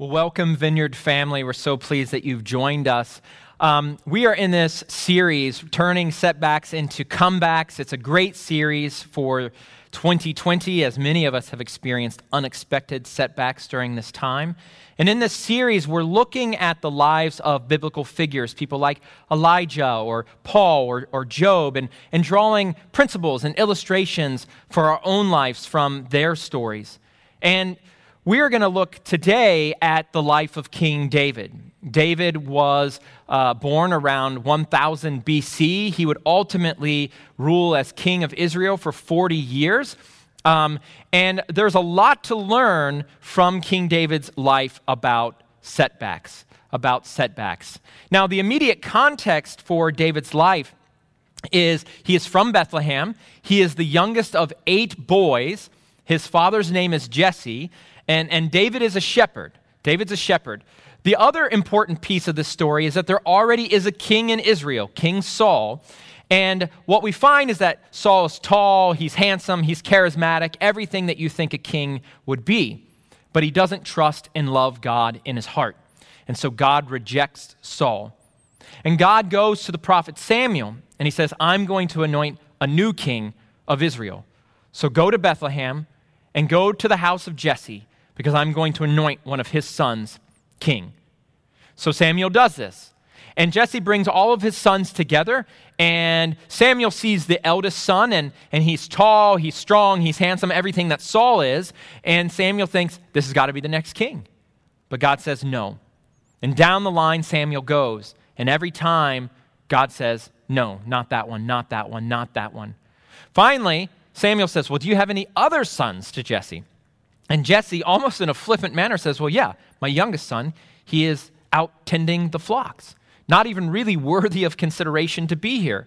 Well, welcome, Vineyard family. We're so pleased that you've joined us. Um, we are in this series, turning setbacks into comebacks. It's a great series for 2020, as many of us have experienced unexpected setbacks during this time. And in this series, we're looking at the lives of biblical figures, people like Elijah or Paul or, or Job, and, and drawing principles and illustrations for our own lives from their stories. And we are going to look today at the life of King David. David was uh, born around 1000 BC. He would ultimately rule as king of Israel for 40 years. Um, and there's a lot to learn from King David's life about setbacks. About setbacks. Now, the immediate context for David's life is he is from Bethlehem. He is the youngest of eight boys. His father's name is Jesse. And, and David is a shepherd. David's a shepherd. The other important piece of this story is that there already is a king in Israel, King Saul. And what we find is that Saul is tall, he's handsome, he's charismatic, everything that you think a king would be. But he doesn't trust and love God in his heart. And so God rejects Saul. And God goes to the prophet Samuel and he says, I'm going to anoint a new king of Israel. So go to Bethlehem and go to the house of Jesse because I'm going to anoint one of his sons king. So Samuel does this. And Jesse brings all of his sons together, and Samuel sees the eldest son, and, and he's tall, he's strong, he's handsome, everything that Saul is. And Samuel thinks, this has got to be the next king. But God says no. And down the line, Samuel goes. And every time, God says, no, not that one, not that one, not that one. Finally, Samuel says, well, do you have any other sons to Jesse? And Jesse, almost in a flippant manner, says, Well, yeah, my youngest son, he is out tending the flocks, not even really worthy of consideration to be here.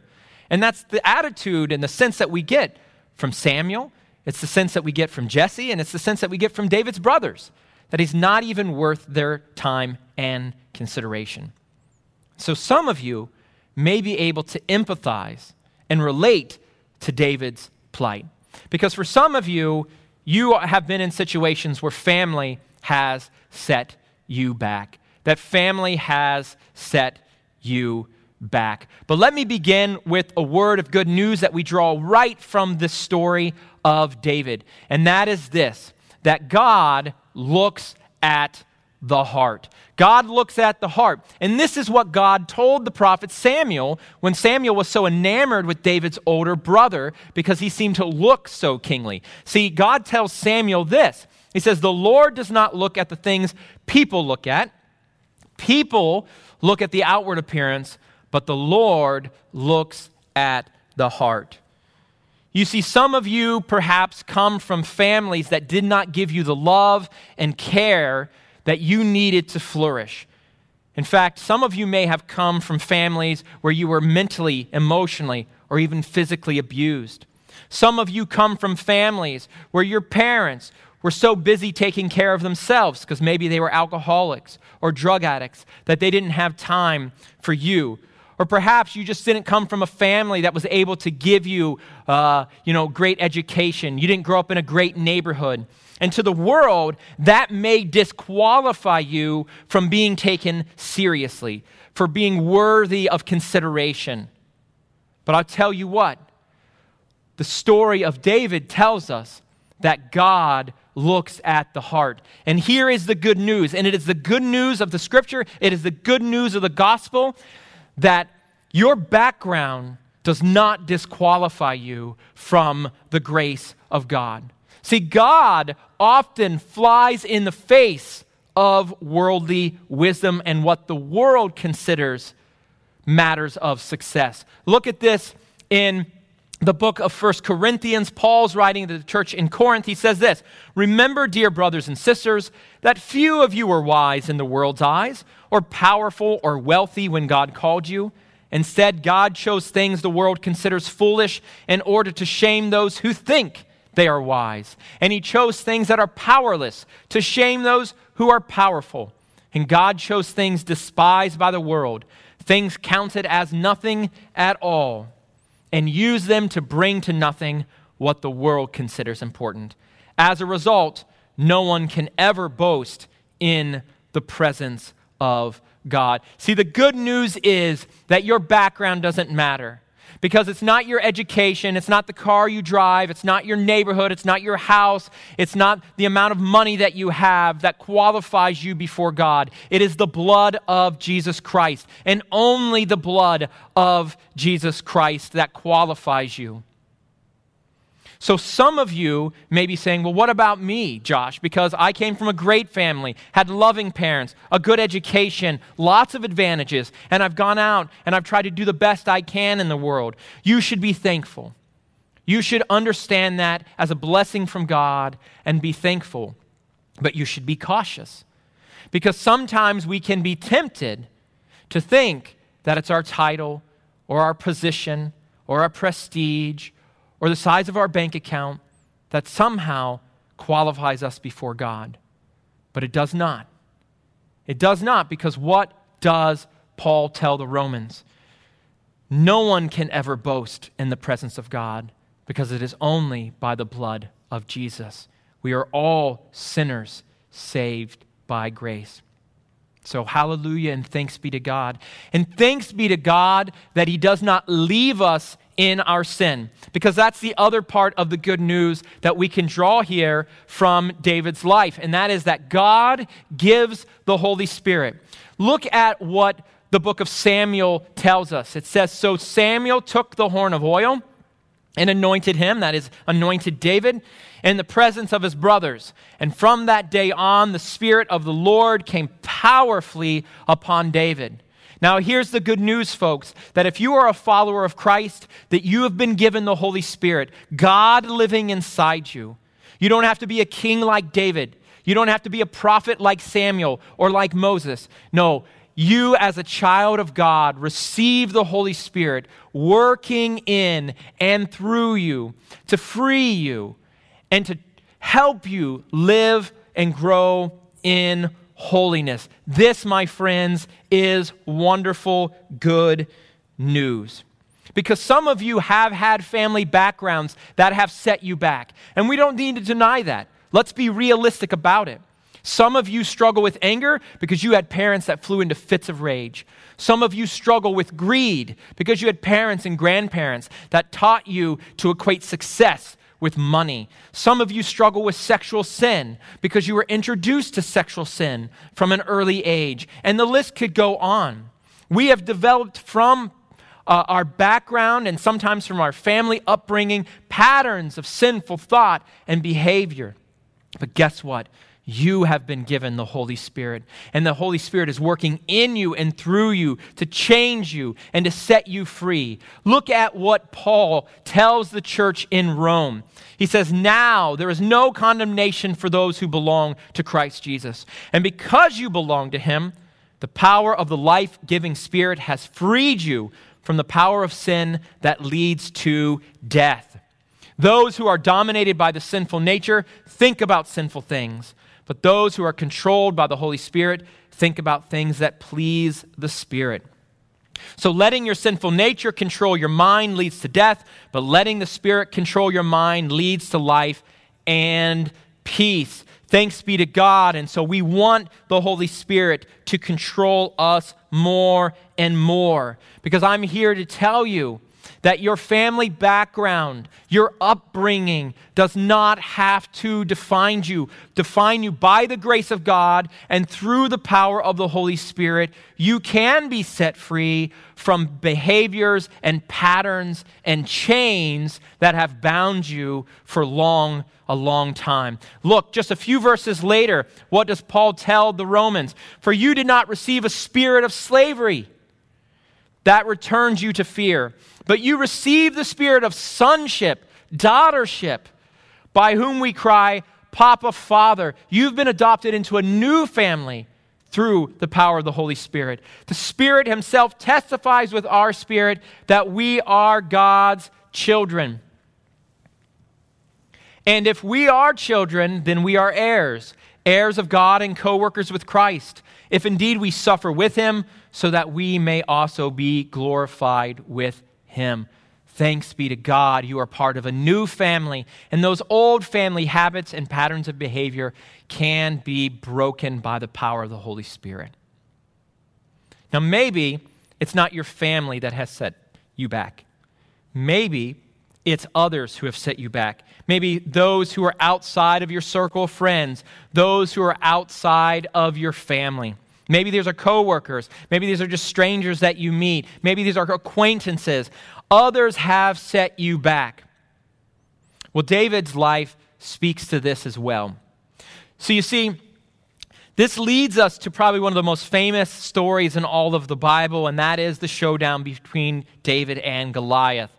And that's the attitude and the sense that we get from Samuel. It's the sense that we get from Jesse, and it's the sense that we get from David's brothers that he's not even worth their time and consideration. So some of you may be able to empathize and relate to David's plight. Because for some of you, you have been in situations where family has set you back, that family has set you back. But let me begin with a word of good news that we draw right from the story of David, and that is this that God looks at the heart. God looks at the heart. And this is what God told the prophet Samuel when Samuel was so enamored with David's older brother because he seemed to look so kingly. See, God tells Samuel this He says, The Lord does not look at the things people look at. People look at the outward appearance, but the Lord looks at the heart. You see, some of you perhaps come from families that did not give you the love and care that you needed to flourish. In fact, some of you may have come from families where you were mentally, emotionally, or even physically abused. Some of you come from families where your parents were so busy taking care of themselves because maybe they were alcoholics or drug addicts that they didn't have time for you. Or perhaps you just didn't come from a family that was able to give you, uh, you know, great education. You didn't grow up in a great neighborhood. And to the world, that may disqualify you from being taken seriously, for being worthy of consideration. But I'll tell you what, the story of David tells us that God looks at the heart. And here is the good news, and it is the good news of the scripture, it is the good news of the gospel that your background does not disqualify you from the grace of God. See, God often flies in the face of worldly wisdom and what the world considers matters of success. Look at this in the book of First Corinthians. Paul's writing to the church in Corinth. He says this Remember, dear brothers and sisters, that few of you were wise in the world's eyes, or powerful or wealthy when God called you. Instead, God chose things the world considers foolish in order to shame those who think they are wise. And he chose things that are powerless to shame those who are powerful. And God chose things despised by the world, things counted as nothing at all, and used them to bring to nothing what the world considers important. As a result, no one can ever boast in the presence of God. See, the good news is that your background doesn't matter because it's not your education, it's not the car you drive, it's not your neighborhood, it's not your house, it's not the amount of money that you have that qualifies you before God. It is the blood of Jesus Christ, and only the blood of Jesus Christ that qualifies you. So some of you may be saying, well, what about me, Josh? Because I came from a great family, had loving parents, a good education, lots of advantages, and I've gone out and I've tried to do the best I can in the world. You should be thankful. You should understand that as a blessing from God and be thankful. But you should be cautious because sometimes we can be tempted to think that it's our title or our position or our prestige or the size of our bank account that somehow qualifies us before God. But it does not. It does not because what does Paul tell the Romans? No one can ever boast in the presence of God because it is only by the blood of Jesus. We are all sinners saved by grace. So, hallelujah and thanks be to God. And thanks be to God that He does not leave us in our sin. Because that's the other part of the good news that we can draw here from David's life, and that is that God gives the Holy Spirit. Look at what the book of Samuel tells us. It says, So Samuel took the horn of oil and anointed him, that is, anointed David, in the presence of his brothers. And from that day on, the Spirit of the Lord came powerfully upon David. Now, here's the good news, folks, that if you are a follower of Christ, that you have been given the Holy Spirit, God living inside you. You don't have to be a king like David. You don't have to be a prophet like Samuel or like Moses. No, you, as a child of God, receive the Holy Spirit working in and through you to free you and to help you live and grow in holiness. This, my friends, is wonderful, good news. Because some of you have had family backgrounds that have set you back. And we don't need to deny that. Let's be realistic about it. Some of you struggle with anger because you had parents that flew into fits of rage. Some of you struggle with greed because you had parents and grandparents that taught you to equate success with money. Some of you struggle with sexual sin because you were introduced to sexual sin from an early age. And the list could go on. We have developed from uh, our background and sometimes from our family upbringing patterns of sinful thought and behavior. But guess what? You have been given the Holy Spirit. And the Holy Spirit is working in you and through you to change you and to set you free. Look at what Paul tells the church in Rome. He says, Now there is no condemnation for those who belong to Christ Jesus. And because you belong to him, the power of the life giving Spirit has freed you from the power of sin that leads to death. Those who are dominated by the sinful nature think about sinful things but those who are controlled by the Holy Spirit think about things that please the Spirit. So, letting your sinful nature control your mind leads to death, but letting the Spirit control your mind leads to life and peace. Thanks be to God. And so, we want the Holy Spirit to control us more and more. Because I'm here to tell you that your family background, your upbringing does not have to define you. Define you by the grace of God and through the power of the Holy Spirit, you can be set free from behaviors and patterns and chains that have bound you for long a long time. Look, just a few verses later, what does Paul tell the Romans? For you did not receive a spirit of slavery that returns you to fear. But you receive the spirit of sonship, daughtership, by whom we cry, Papa, Father. You've been adopted into a new family through the power of the Holy Spirit. The Spirit Himself testifies with our spirit that we are God's children. And if we are children, then we are heirs, heirs of God and co workers with Christ. If indeed we suffer with Him, so that we may also be glorified with him. Thanks be to God, you are part of a new family, and those old family habits and patterns of behavior can be broken by the power of the Holy Spirit. Now, maybe it's not your family that has set you back. Maybe it's others who have set you back. Maybe those who are outside of your circle of friends, those who are outside of your family. Maybe these are coworkers. Maybe these are just strangers that you meet. Maybe these are acquaintances. Others have set you back. Well, David's life speaks to this as well. So you see, this leads us to probably one of the most famous stories in all of the Bible, and that is the showdown between David and Goliath.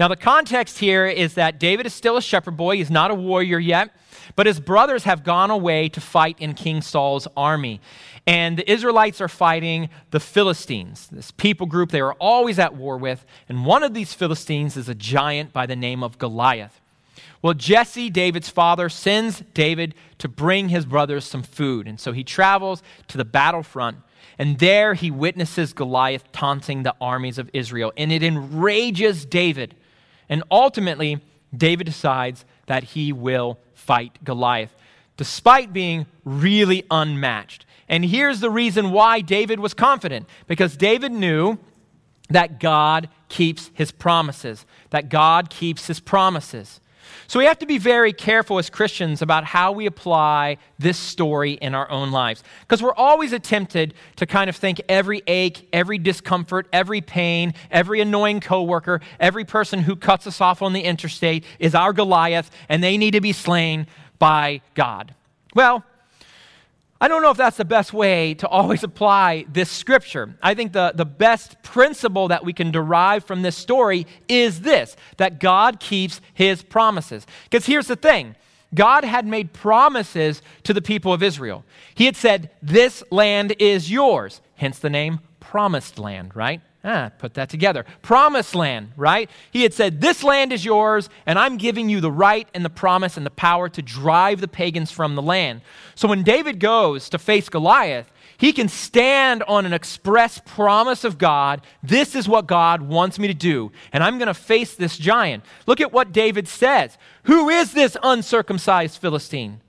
Now, the context here is that David is still a shepherd boy. He's not a warrior yet, but his brothers have gone away to fight in King Saul's army. And the Israelites are fighting the Philistines, this people group they are always at war with. And one of these Philistines is a giant by the name of Goliath. Well, Jesse, David's father, sends David to bring his brothers some food. And so he travels to the battlefront. And there he witnesses Goliath taunting the armies of Israel. And it enrages David. And ultimately, David decides that he will fight Goliath, despite being really unmatched. And here's the reason why David was confident because David knew that God keeps his promises, that God keeps his promises. So we have to be very careful as Christians about how we apply this story in our own lives. Because we're always tempted to kind of think every ache, every discomfort, every pain, every annoying coworker, every person who cuts us off on the interstate is our Goliath and they need to be slain by God. Well, I don't know if that's the best way to always apply this scripture. I think the, the best principle that we can derive from this story is this that God keeps his promises. Because here's the thing God had made promises to the people of Israel. He had said, This land is yours, hence the name promised land, right? Ah, put that together. Promised land, right? He had said, This land is yours, and I'm giving you the right and the promise and the power to drive the pagans from the land. So when David goes to face Goliath, he can stand on an express promise of God. This is what God wants me to do, and I'm going to face this giant. Look at what David says Who is this uncircumcised Philistine?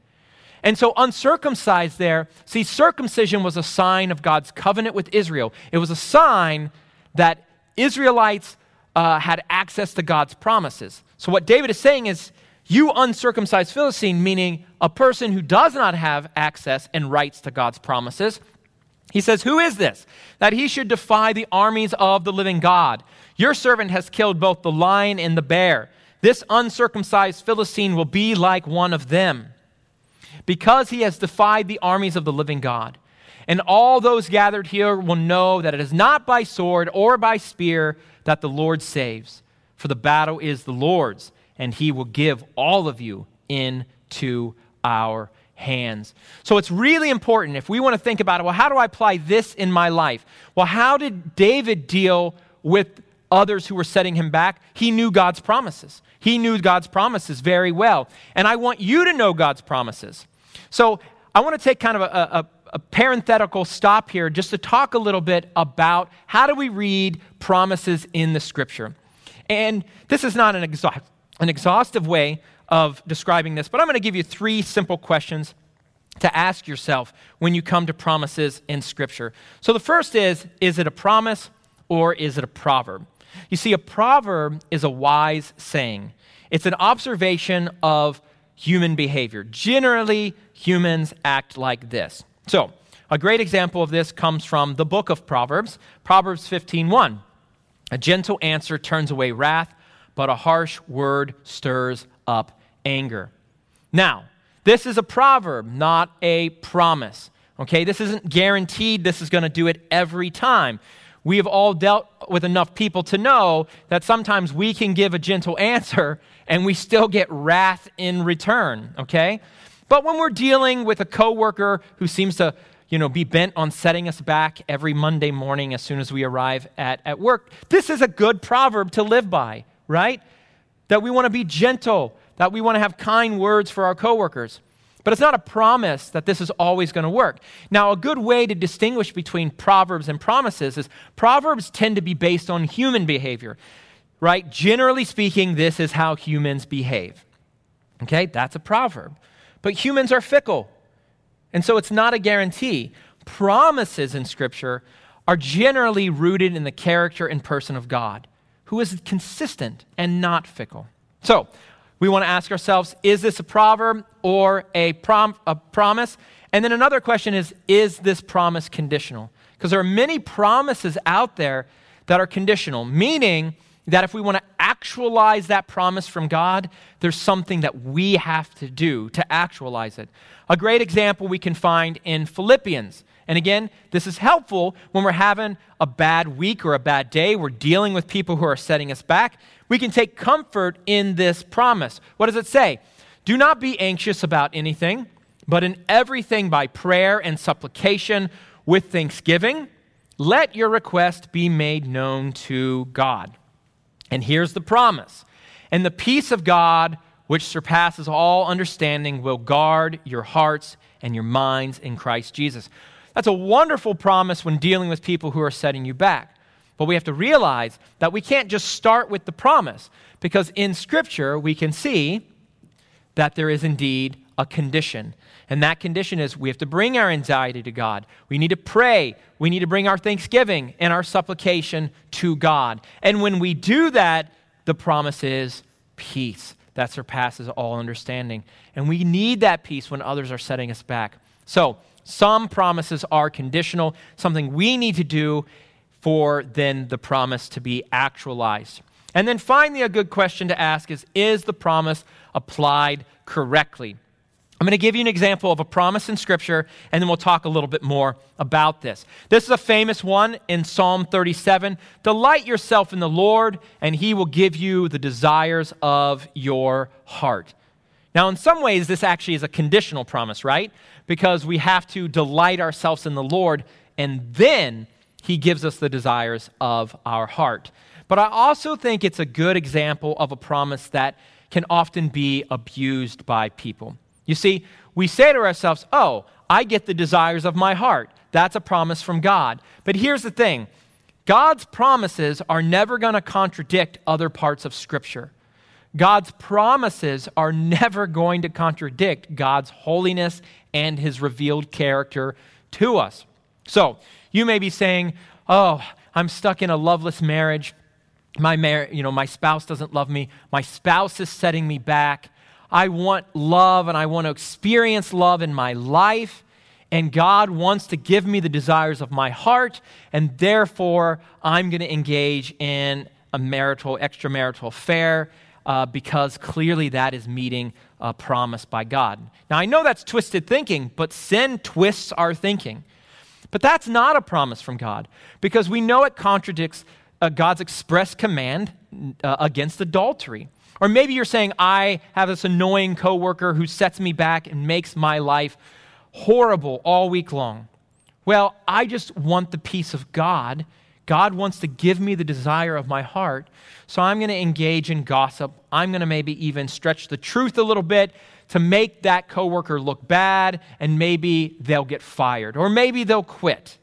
And so, uncircumcised there, see, circumcision was a sign of God's covenant with Israel. It was a sign that Israelites uh, had access to God's promises. So, what David is saying is, you uncircumcised Philistine, meaning a person who does not have access and rights to God's promises, he says, Who is this? That he should defy the armies of the living God. Your servant has killed both the lion and the bear. This uncircumcised Philistine will be like one of them, because he has defied the armies of the living God. And all those gathered here will know that it is not by sword or by spear that the Lord saves, for the battle is the Lord's, and he will give all of you into our hands. So it's really important if we want to think about it well, how do I apply this in my life? Well, how did David deal with others who were setting him back? He knew God's promises. He knew God's promises very well. And I want you to know God's promises. So I want to take kind of a, a a parenthetical stop here just to talk a little bit about how do we read promises in the scripture. And this is not an, exa- an exhaustive way of describing this, but I'm going to give you three simple questions to ask yourself when you come to promises in scripture. So the first is is it a promise or is it a proverb? You see, a proverb is a wise saying. It's an observation of human behavior. Generally, humans act like this. So, a great example of this comes from the book of Proverbs, Proverbs 15:1. A gentle answer turns away wrath, but a harsh word stirs up anger. Now, this is a proverb, not a promise. Okay, this isn't guaranteed this is going to do it every time. We have all dealt with enough people to know that sometimes we can give a gentle answer and we still get wrath in return, okay? But when we're dealing with a coworker who seems to, you know, be bent on setting us back every Monday morning as soon as we arrive at, at work, this is a good proverb to live by, right? That we want to be gentle, that we want to have kind words for our coworkers. But it's not a promise that this is always going to work. Now, a good way to distinguish between proverbs and promises is proverbs tend to be based on human behavior. right? Generally speaking, this is how humans behave. Okay, that's a proverb. But humans are fickle, and so it's not a guarantee. Promises in Scripture are generally rooted in the character and person of God, who is consistent and not fickle. So, we want to ask ourselves is this a proverb or a, prom- a promise? And then another question is is this promise conditional? Because there are many promises out there that are conditional, meaning that if we want to actualize that promise from God, there's something that we have to do to actualize it. A great example we can find in Philippians. And again, this is helpful when we're having a bad week or a bad day. We're dealing with people who are setting us back. We can take comfort in this promise. What does it say? Do not be anxious about anything, but in everything by prayer and supplication with thanksgiving, let your request be made known to God. And here's the promise And the peace of God, which surpasses all understanding, will guard your hearts and your minds in Christ Jesus. That's a wonderful promise when dealing with people who are setting you back. But we have to realize that we can't just start with the promise, because in Scripture we can see that there is indeed a condition. And that condition is we have to bring our anxiety to God. We need to pray. We need to bring our thanksgiving and our supplication to God. And when we do that, the promise is peace that surpasses all understanding. And we need that peace when others are setting us back. So, some promises are conditional, something we need to do for then the promise to be actualized. And then finally, a good question to ask is Is the promise applied correctly? I'm going to give you an example of a promise in Scripture, and then we'll talk a little bit more about this. This is a famous one in Psalm 37 Delight yourself in the Lord, and he will give you the desires of your heart. Now, in some ways, this actually is a conditional promise, right? Because we have to delight ourselves in the Lord, and then he gives us the desires of our heart. But I also think it's a good example of a promise that can often be abused by people. You see, we say to ourselves, oh, I get the desires of my heart. That's a promise from God. But here's the thing God's promises are never going to contradict other parts of Scripture. God's promises are never going to contradict God's holiness and his revealed character to us. So, you may be saying, "Oh, I'm stuck in a loveless marriage. My mar- you know, my spouse doesn't love me. My spouse is setting me back. I want love and I want to experience love in my life. And God wants to give me the desires of my heart. And therefore, I'm going to engage in a marital, extramarital affair uh, because clearly that is meeting a promise by God. Now, I know that's twisted thinking, but sin twists our thinking. But that's not a promise from God because we know it contradicts uh, God's express command uh, against adultery. Or maybe you're saying, I have this annoying coworker who sets me back and makes my life horrible all week long. Well, I just want the peace of God. God wants to give me the desire of my heart. So I'm going to engage in gossip. I'm going to maybe even stretch the truth a little bit to make that coworker look bad, and maybe they'll get fired, or maybe they'll quit.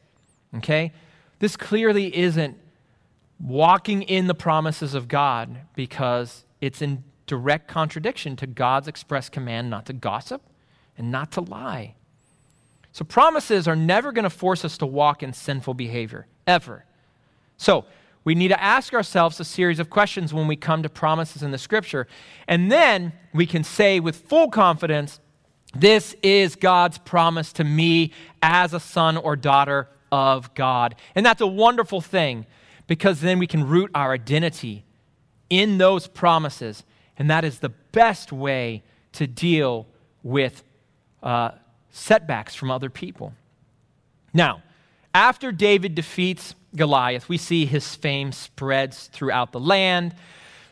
Okay? This clearly isn't walking in the promises of God because it's in direct contradiction to God's express command not to gossip and not to lie. So, promises are never going to force us to walk in sinful behavior, ever. So, we need to ask ourselves a series of questions when we come to promises in the scripture. And then we can say with full confidence, This is God's promise to me as a son or daughter of God. And that's a wonderful thing because then we can root our identity in those promises. And that is the best way to deal with uh, setbacks from other people. Now, after David defeats Goliath, we see his fame spreads throughout the land.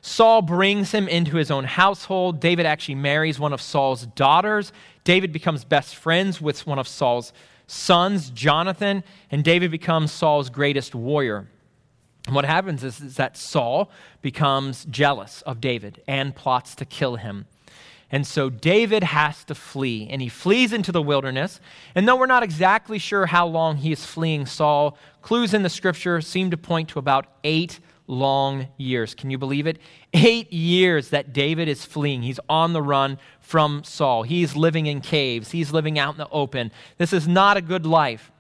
Saul brings him into his own household. David actually marries one of Saul's daughters. David becomes best friends with one of Saul's sons, Jonathan, and David becomes Saul's greatest warrior. What happens is, is that Saul becomes jealous of David and plots to kill him. And so David has to flee, and he flees into the wilderness. And though we're not exactly sure how long he is fleeing Saul, clues in the scripture seem to point to about eight long years. Can you believe it? Eight years that David is fleeing. He's on the run from Saul. He's living in caves, he's living out in the open. This is not a good life.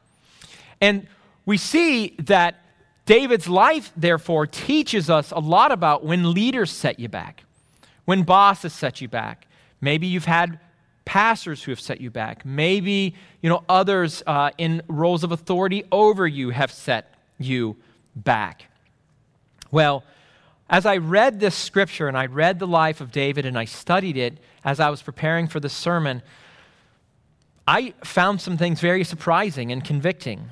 And we see that David's life, therefore, teaches us a lot about when leaders set you back, when bosses set you back. Maybe you've had pastors who have set you back. Maybe, you know, others uh, in roles of authority over you have set you back. Well, as I read this scripture and I read the life of David and I studied it as I was preparing for the sermon, I found some things very surprising and convicting.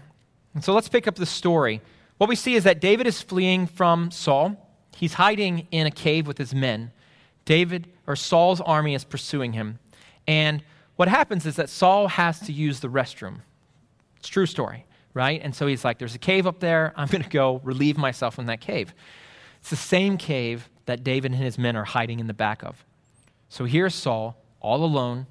And so let's pick up the story. What we see is that David is fleeing from Saul. He's hiding in a cave with his men. David or Saul's army is pursuing him. And what happens is that Saul has to use the restroom. It's true story, right? And so he's like, There's a cave up there. I'm going to go relieve myself in that cave. It's the same cave that David and his men are hiding in the back of. So here's Saul, all alone,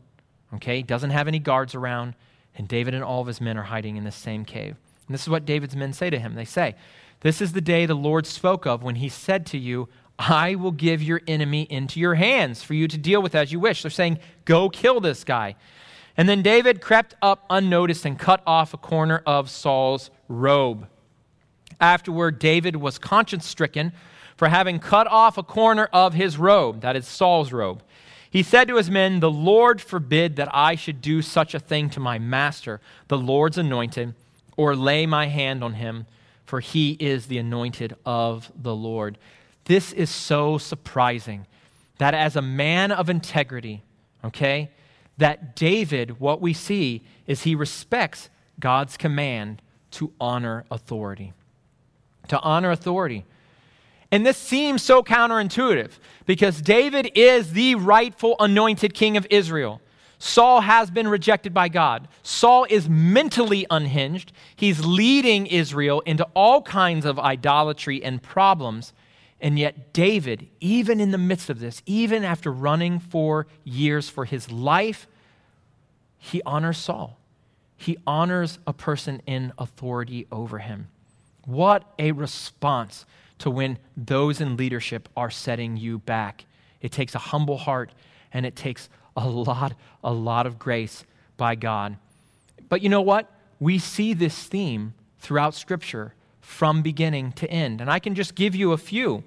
okay? Doesn't have any guards around, and David and all of his men are hiding in the same cave. And this is what David's men say to him. They say, This is the day the Lord spoke of when he said to you, I will give your enemy into your hands for you to deal with as you wish. They're saying, Go kill this guy. And then David crept up unnoticed and cut off a corner of Saul's robe. Afterward, David was conscience stricken for having cut off a corner of his robe, that is Saul's robe. He said to his men, The Lord forbid that I should do such a thing to my master, the Lord's anointed, or lay my hand on him, for he is the anointed of the Lord. This is so surprising that as a man of integrity, okay, that David, what we see is he respects God's command to honor authority. To honor authority. And this seems so counterintuitive because David is the rightful anointed king of Israel. Saul has been rejected by God. Saul is mentally unhinged. He's leading Israel into all kinds of idolatry and problems. And yet, David, even in the midst of this, even after running for years for his life, he honors Saul. He honors a person in authority over him. What a response to when those in leadership are setting you back. It takes a humble heart and it takes a lot, a lot of grace by God. But you know what? We see this theme throughout Scripture from beginning to end. And I can just give you a few.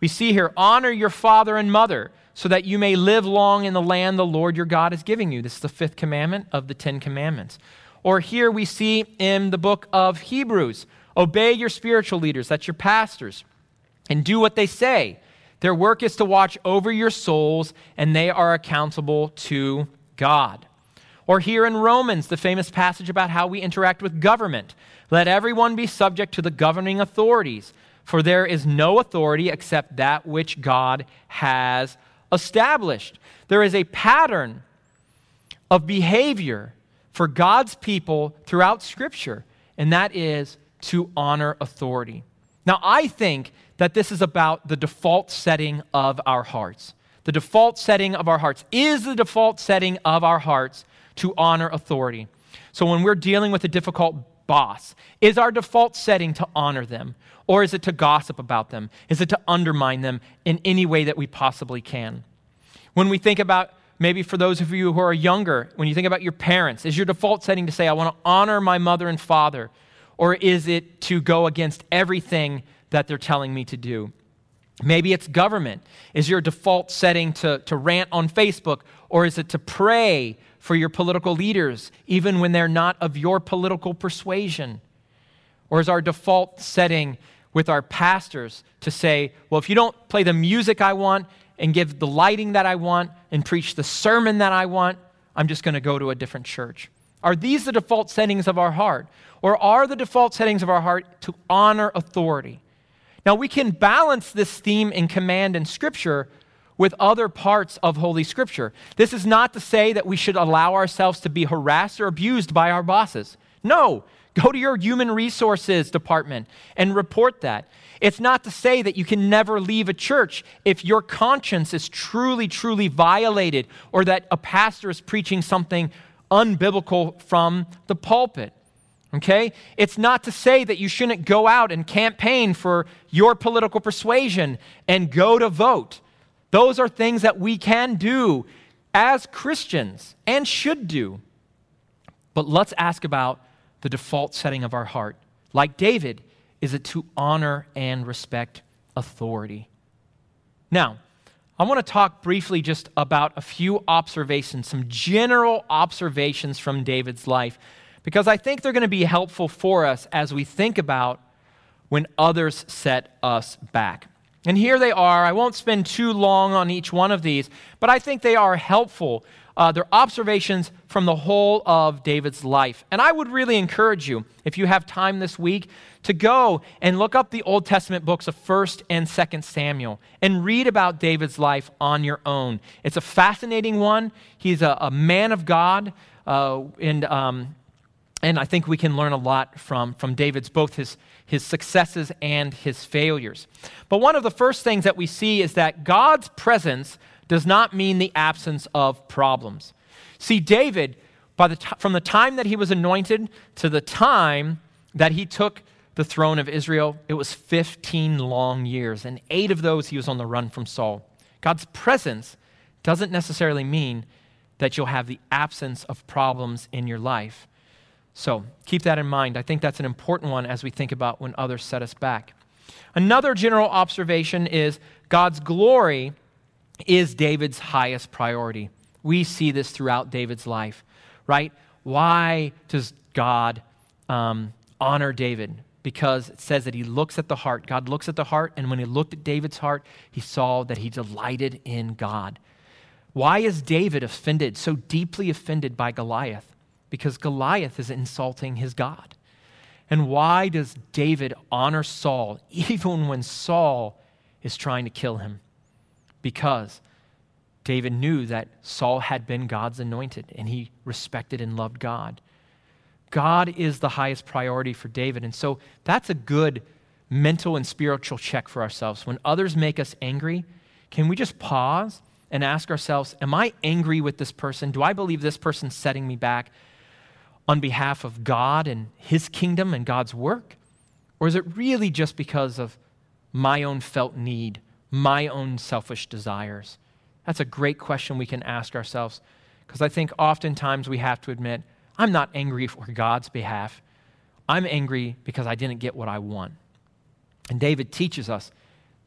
We see here honor your father and mother so that you may live long in the land the Lord your God is giving you. This is the fifth commandment of the Ten Commandments. Or here we see in the book of Hebrews obey your spiritual leaders, that's your pastors, and do what they say. Their work is to watch over your souls, and they are accountable to God. Or here in Romans, the famous passage about how we interact with government. Let everyone be subject to the governing authorities, for there is no authority except that which God has established. There is a pattern of behavior for God's people throughout Scripture, and that is to honor authority. Now, I think that this is about the default setting of our hearts. The default setting of our hearts is the default setting of our hearts to honor authority. So when we're dealing with a difficult boss, is our default setting to honor them? Or is it to gossip about them? Is it to undermine them in any way that we possibly can? When we think about maybe for those of you who are younger, when you think about your parents, is your default setting to say, I want to honor my mother and father? Or is it to go against everything that they're telling me to do? Maybe it's government. Is your default setting to, to rant on Facebook? Or is it to pray for your political leaders, even when they're not of your political persuasion? Or is our default setting with our pastors to say, well, if you don't play the music I want and give the lighting that I want and preach the sermon that I want, I'm just going to go to a different church? Are these the default settings of our heart? Or are the default settings of our heart to honor authority? Now, we can balance this theme in command in Scripture with other parts of Holy Scripture. This is not to say that we should allow ourselves to be harassed or abused by our bosses. No, go to your human resources department and report that. It's not to say that you can never leave a church if your conscience is truly, truly violated or that a pastor is preaching something unbiblical from the pulpit. Okay? It's not to say that you shouldn't go out and campaign for your political persuasion and go to vote. Those are things that we can do as Christians and should do. But let's ask about the default setting of our heart. Like David, is it to honor and respect authority? Now, I want to talk briefly just about a few observations, some general observations from David's life because I think they're going to be helpful for us as we think about when others set us back. And here they are. I won't spend too long on each one of these, but I think they are helpful. Uh, they're observations from the whole of David's life. And I would really encourage you, if you have time this week, to go and look up the Old Testament books of 1st and 2nd Samuel and read about David's life on your own. It's a fascinating one. He's a, a man of God, uh, and um, and I think we can learn a lot from, from David's both his, his successes and his failures. But one of the first things that we see is that God's presence does not mean the absence of problems. See, David, by the t- from the time that he was anointed to the time that he took the throne of Israel, it was 15 long years, and eight of those he was on the run from Saul. God's presence doesn't necessarily mean that you'll have the absence of problems in your life. So keep that in mind. I think that's an important one as we think about when others set us back. Another general observation is God's glory is David's highest priority. We see this throughout David's life, right? Why does God um, honor David? Because it says that he looks at the heart. God looks at the heart, and when he looked at David's heart, he saw that he delighted in God. Why is David offended, so deeply offended by Goliath? because Goliath is insulting his God. And why does David honor Saul even when Saul is trying to kill him? Because David knew that Saul had been God's anointed and he respected and loved God. God is the highest priority for David. And so that's a good mental and spiritual check for ourselves. When others make us angry, can we just pause and ask ourselves, Am I angry with this person? Do I believe this person's setting me back? on behalf of God and His kingdom and God's work? Or is it really just because of my own felt need, my own selfish desires? That's a great question we can ask ourselves because I think oftentimes we have to admit, I'm not angry for God's behalf. I'm angry because I didn't get what I want. And David teaches us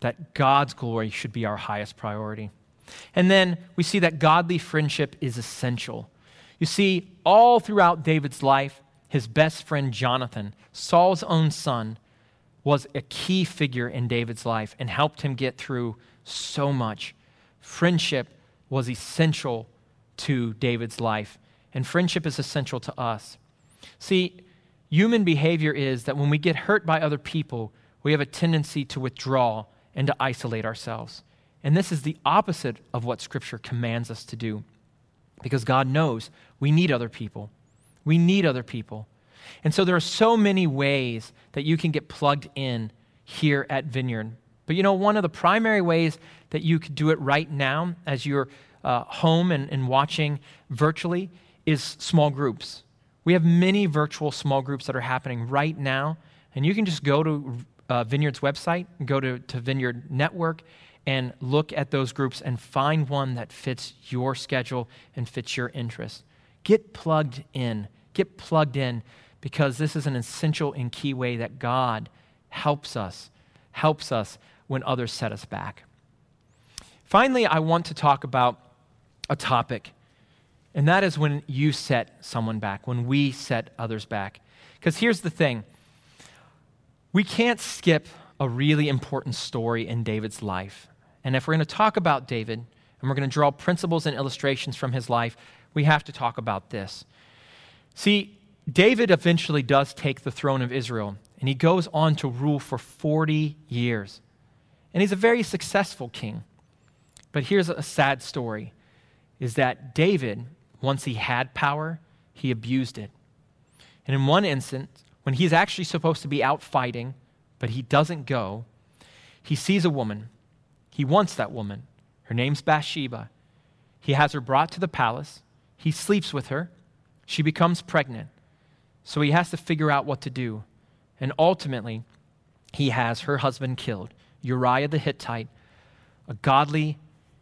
that God's glory should be our highest priority. And then we see that godly friendship is essential. You see, all throughout David's life, his best friend Jonathan, Saul's own son, was a key figure in David's life and helped him get through so much. Friendship was essential to David's life, and friendship is essential to us. See, human behavior is that when we get hurt by other people, we have a tendency to withdraw and to isolate ourselves. And this is the opposite of what Scripture commands us to do because God knows we need other people. We need other people. And so there are so many ways that you can get plugged in here at Vineyard. But you know, one of the primary ways that you could do it right now as you're uh, home and, and watching virtually is small groups. We have many virtual small groups that are happening right now. And you can just go to uh, Vineyard's website, go to, to Vineyard Network, and look at those groups and find one that fits your schedule and fits your interests. Get plugged in. Get plugged in because this is an essential and key way that God helps us, helps us when others set us back. Finally, I want to talk about a topic, and that is when you set someone back, when we set others back. Because here's the thing we can't skip a really important story in David's life. And if we're going to talk about David and we're going to draw principles and illustrations from his life, we have to talk about this. See, David eventually does take the throne of Israel, and he goes on to rule for 40 years. And he's a very successful king. But here's a sad story is that David, once he had power, he abused it. And in one instance, when he's actually supposed to be out fighting, but he doesn't go, he sees a woman he wants that woman. Her name's Bathsheba. He has her brought to the palace. He sleeps with her. She becomes pregnant. So he has to figure out what to do. And ultimately, he has her husband killed, Uriah the Hittite, a godly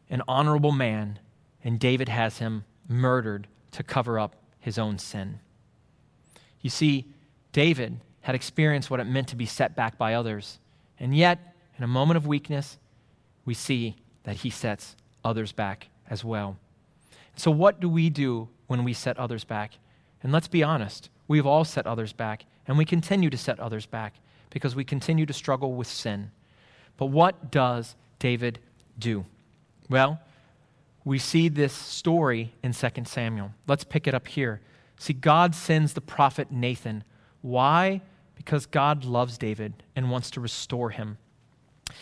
and honorable man, and David has him murdered to cover up his own sin. You see, David had experienced what it meant to be set back by others, and yet, in a moment of weakness, we see that he sets others back as well. So, what do we do when we set others back? And let's be honest, we've all set others back, and we continue to set others back because we continue to struggle with sin. But what does David do? Well, we see this story in 2 Samuel. Let's pick it up here. See, God sends the prophet Nathan. Why? Because God loves David and wants to restore him.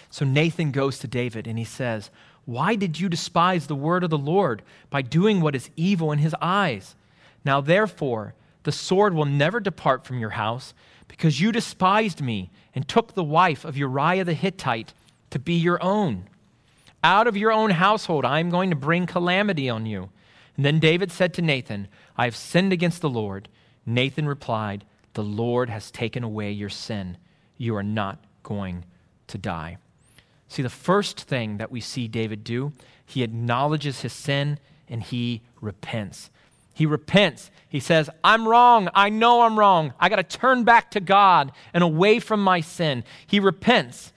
So Nathan goes to David and he says, Why did you despise the word of the Lord by doing what is evil in his eyes? Now, therefore, the sword will never depart from your house, because you despised me and took the wife of Uriah the Hittite to be your own. Out of your own household, I am going to bring calamity on you. And then David said to Nathan, I have sinned against the Lord. Nathan replied, The Lord has taken away your sin. You are not going to die. See, the first thing that we see David do, he acknowledges his sin and he repents. He repents. He says, I'm wrong. I know I'm wrong. I got to turn back to God and away from my sin. He repents.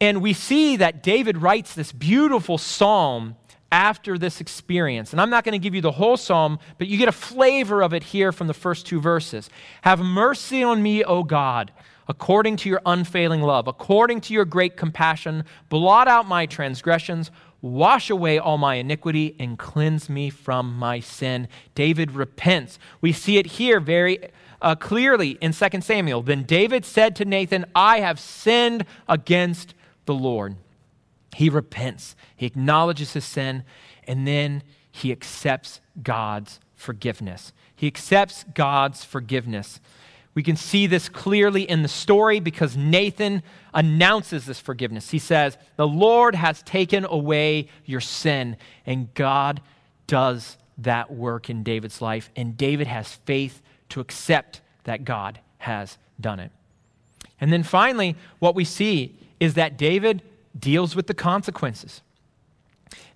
And we see that David writes this beautiful psalm after this experience. And I'm not going to give you the whole psalm, but you get a flavor of it here from the first two verses. Have mercy on me, O God according to your unfailing love, according to your great compassion, blot out my transgressions, wash away all my iniquity, and cleanse me from my sin. David repents. We see it here very uh, clearly in 2 Samuel. Then David said to Nathan, I have sinned against the Lord. He repents, he acknowledges his sin, and then he accepts God's forgiveness. He accepts God's forgiveness. We can see this clearly in the story because Nathan announces this forgiveness. He says, The Lord has taken away your sin. And God does that work in David's life. And David has faith to accept that God has done it. And then finally, what we see is that David deals with the consequences.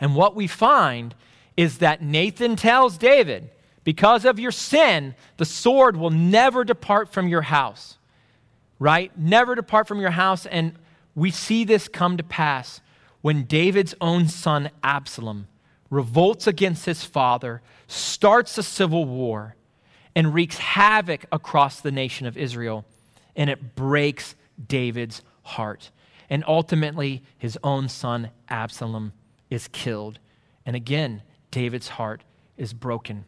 And what we find is that Nathan tells David, because of your sin, the sword will never depart from your house. Right? Never depart from your house. And we see this come to pass when David's own son, Absalom, revolts against his father, starts a civil war, and wreaks havoc across the nation of Israel. And it breaks David's heart. And ultimately, his own son, Absalom, is killed. And again, David's heart is broken.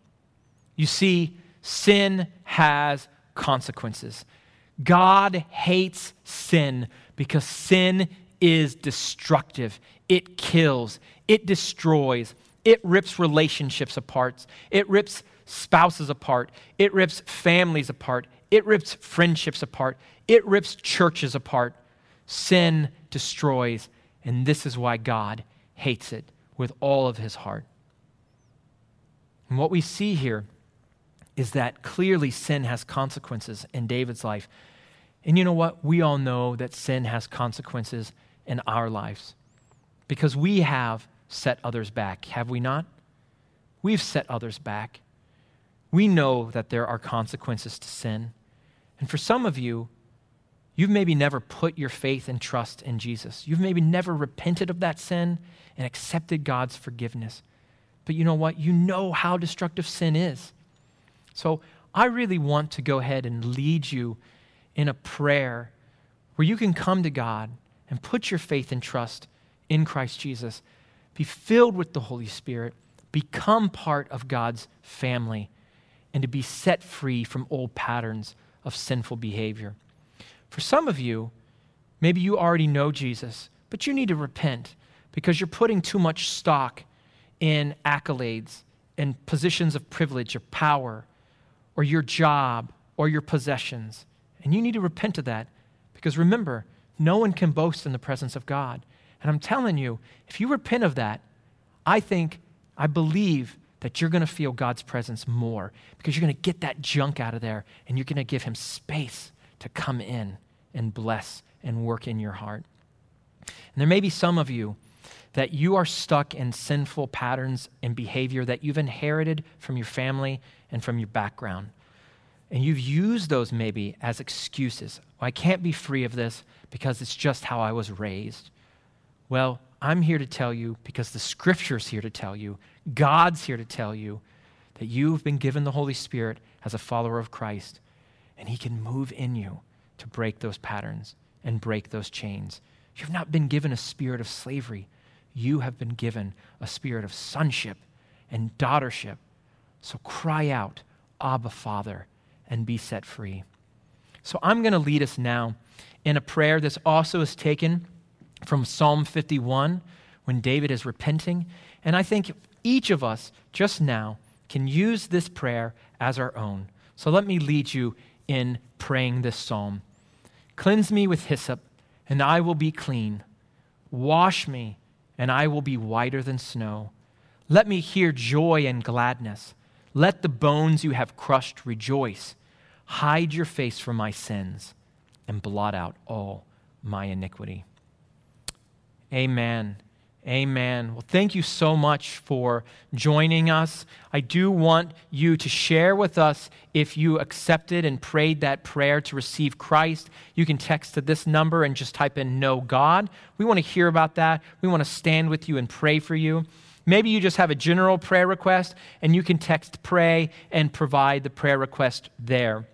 You see, sin has consequences. God hates sin because sin is destructive. It kills, it destroys, it rips relationships apart, it rips spouses apart, it rips families apart, it rips friendships apart, it rips churches apart. Sin destroys, and this is why God hates it with all of his heart. And what we see here is that clearly sin has consequences in David's life. And you know what? We all know that sin has consequences in our lives because we have set others back, have we not? We've set others back. We know that there are consequences to sin. And for some of you, you've maybe never put your faith and trust in Jesus. You've maybe never repented of that sin and accepted God's forgiveness. But you know what? You know how destructive sin is. So I really want to go ahead and lead you in a prayer where you can come to God and put your faith and trust in Christ Jesus. Be filled with the Holy Spirit, become part of God's family, and to be set free from old patterns of sinful behavior. For some of you, maybe you already know Jesus, but you need to repent because you're putting too much stock in accolades and positions of privilege or power or your job or your possessions. And you need to repent of that because remember, no one can boast in the presence of God. And I'm telling you, if you repent of that, I think, I believe that you're going to feel God's presence more because you're going to get that junk out of there and you're going to give Him space to come in and bless and work in your heart. And there may be some of you that you are stuck in sinful patterns and behavior that you've inherited from your family and from your background. And you've used those maybe as excuses. Well, I can't be free of this because it's just how I was raised. Well, I'm here to tell you because the scripture's here to tell you, God's here to tell you that you've been given the Holy Spirit as a follower of Christ, and He can move in you to break those patterns and break those chains. You've not been given a spirit of slavery, you have been given a spirit of sonship and daughtership. So cry out, Abba, Father, and be set free. So I'm going to lead us now in a prayer. This also is taken from Psalm 51 when David is repenting. And I think each of us just now can use this prayer as our own. So let me lead you in praying this psalm. Cleanse me with hyssop, and I will be clean. Wash me, and I will be whiter than snow. Let me hear joy and gladness. Let the bones you have crushed rejoice. Hide your face from my sins and blot out all my iniquity. Amen. Amen. Well, thank you so much for joining us. I do want you to share with us if you accepted and prayed that prayer to receive Christ. You can text to this number and just type in Know God. We want to hear about that. We want to stand with you and pray for you. Maybe you just have a general prayer request and you can text pray and provide the prayer request there.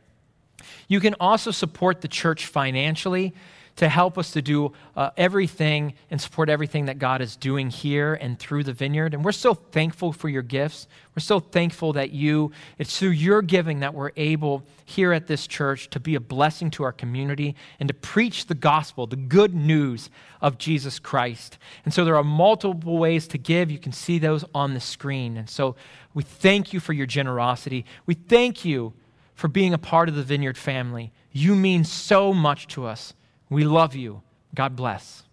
You can also support the church financially to help us to do uh, everything and support everything that God is doing here and through the vineyard. And we're so thankful for your gifts. We're so thankful that you, it's through your giving that we're able here at this church to be a blessing to our community and to preach the gospel, the good news of Jesus Christ. And so there are multiple ways to give. You can see those on the screen. And so we thank you for your generosity. We thank you for being a part of the Vineyard family. You mean so much to us. We love you. God bless.